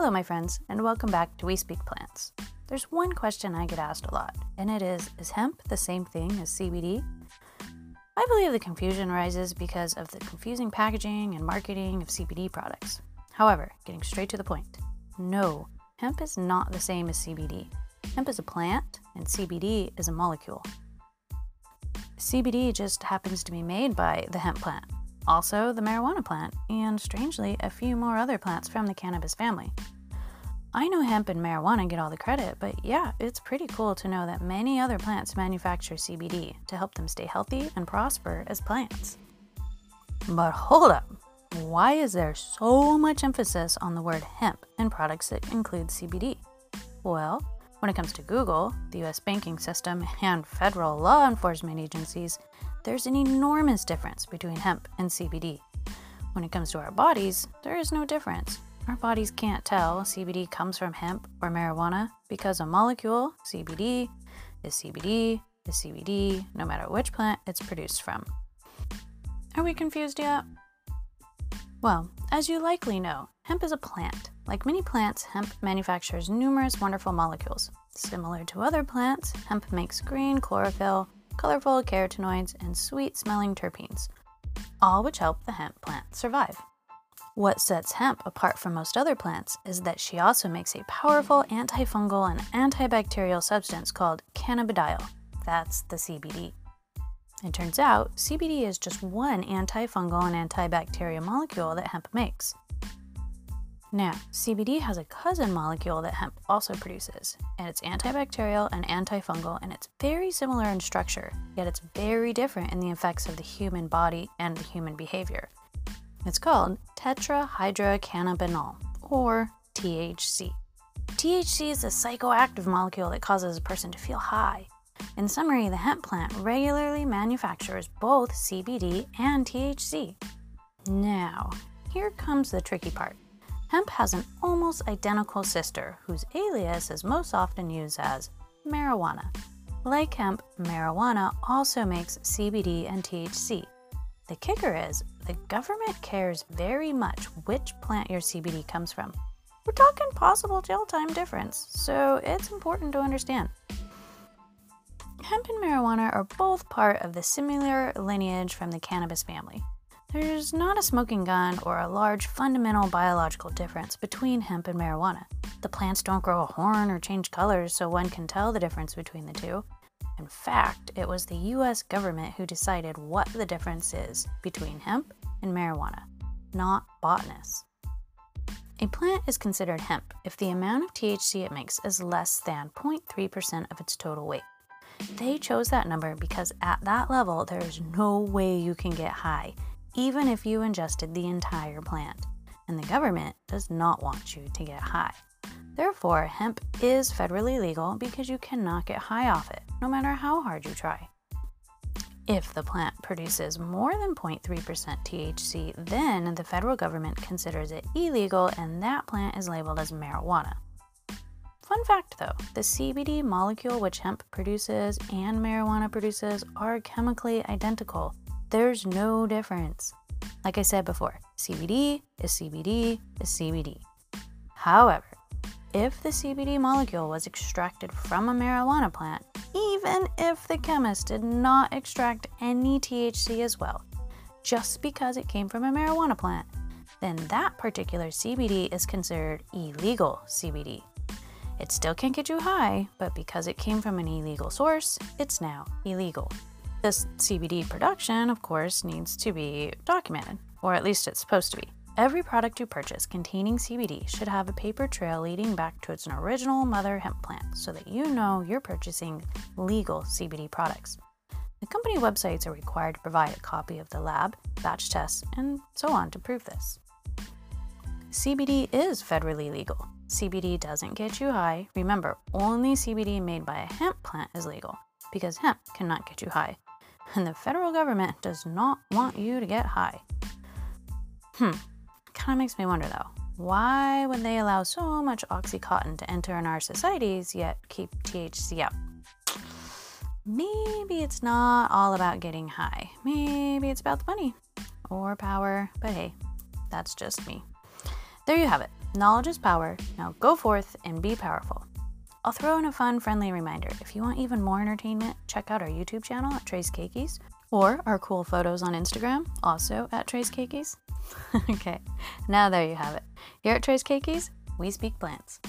Hello, my friends, and welcome back to We Speak Plants. There's one question I get asked a lot, and it is Is hemp the same thing as CBD? I believe the confusion arises because of the confusing packaging and marketing of CBD products. However, getting straight to the point, no, hemp is not the same as CBD. Hemp is a plant, and CBD is a molecule. CBD just happens to be made by the hemp plant, also the marijuana plant, and strangely, a few more other plants from the cannabis family. I know hemp and marijuana get all the credit, but yeah, it's pretty cool to know that many other plants manufacture CBD to help them stay healthy and prosper as plants. But hold up, why is there so much emphasis on the word hemp in products that include CBD? Well, when it comes to Google, the US banking system, and federal law enforcement agencies, there's an enormous difference between hemp and CBD. When it comes to our bodies, there is no difference. Our bodies can't tell CBD comes from hemp or marijuana because a molecule, CBD, is CBD, is CBD, no matter which plant it's produced from. Are we confused yet? Well, as you likely know, hemp is a plant. Like many plants, hemp manufactures numerous wonderful molecules. Similar to other plants, hemp makes green chlorophyll, colorful carotenoids, and sweet smelling terpenes, all which help the hemp plant survive. What sets hemp apart from most other plants is that she also makes a powerful antifungal and antibacterial substance called cannabidiol. That's the CBD. It turns out CBD is just one antifungal and antibacterial molecule that hemp makes. Now, CBD has a cousin molecule that hemp also produces, and it's antibacterial and antifungal, and it's very similar in structure, yet it's very different in the effects of the human body and the human behavior. It's called tetrahydrocannabinol, or THC. THC is a psychoactive molecule that causes a person to feel high. In summary, the hemp plant regularly manufactures both CBD and THC. Now, here comes the tricky part. Hemp has an almost identical sister whose alias is most often used as marijuana. Like hemp, marijuana also makes CBD and THC. The kicker is the government cares very much which plant your CBD comes from. We're talking possible jail time difference, so it's important to understand. Hemp and marijuana are both part of the similar lineage from the cannabis family. There's not a smoking gun or a large fundamental biological difference between hemp and marijuana. The plants don't grow a horn or change colors so one can tell the difference between the two. In fact, it was the US government who decided what the difference is between hemp and marijuana, not botanists. A plant is considered hemp if the amount of THC it makes is less than 0.3% of its total weight. They chose that number because at that level, there is no way you can get high, even if you ingested the entire plant. And the government does not want you to get high. Therefore, hemp is federally legal because you cannot get high off it, no matter how hard you try. If the plant produces more than 0.3% THC, then the federal government considers it illegal and that plant is labeled as marijuana. Fun fact though, the CBD molecule which hemp produces and marijuana produces are chemically identical. There's no difference. Like I said before, CBD is CBD is CBD. However, if the CBD molecule was extracted from a marijuana plant, even if the chemist did not extract any THC as well, just because it came from a marijuana plant, then that particular CBD is considered illegal CBD. It still can't get you high, but because it came from an illegal source, it's now illegal. This CBD production, of course, needs to be documented, or at least it's supposed to be. Every product you purchase containing CBD should have a paper trail leading back to its original mother hemp plant so that you know you're purchasing legal CBD products. The company websites are required to provide a copy of the lab, batch tests, and so on to prove this. CBD is federally legal. CBD doesn't get you high. Remember, only CBD made by a hemp plant is legal because hemp cannot get you high. And the federal government does not want you to get high. Hmm, kind of makes me wonder though why would they allow so much Oxycontin to enter in our societies yet keep THC out? Maybe it's not all about getting high. Maybe it's about the money or power, but hey, that's just me. There you have it. Knowledge is power. Now go forth and be powerful. I'll throw in a fun, friendly reminder. If you want even more entertainment, check out our YouTube channel at Trace Cakeys or our cool photos on Instagram, also at Trace Cakeys. okay, now there you have it. Here at Trace Cakeys, we speak plants.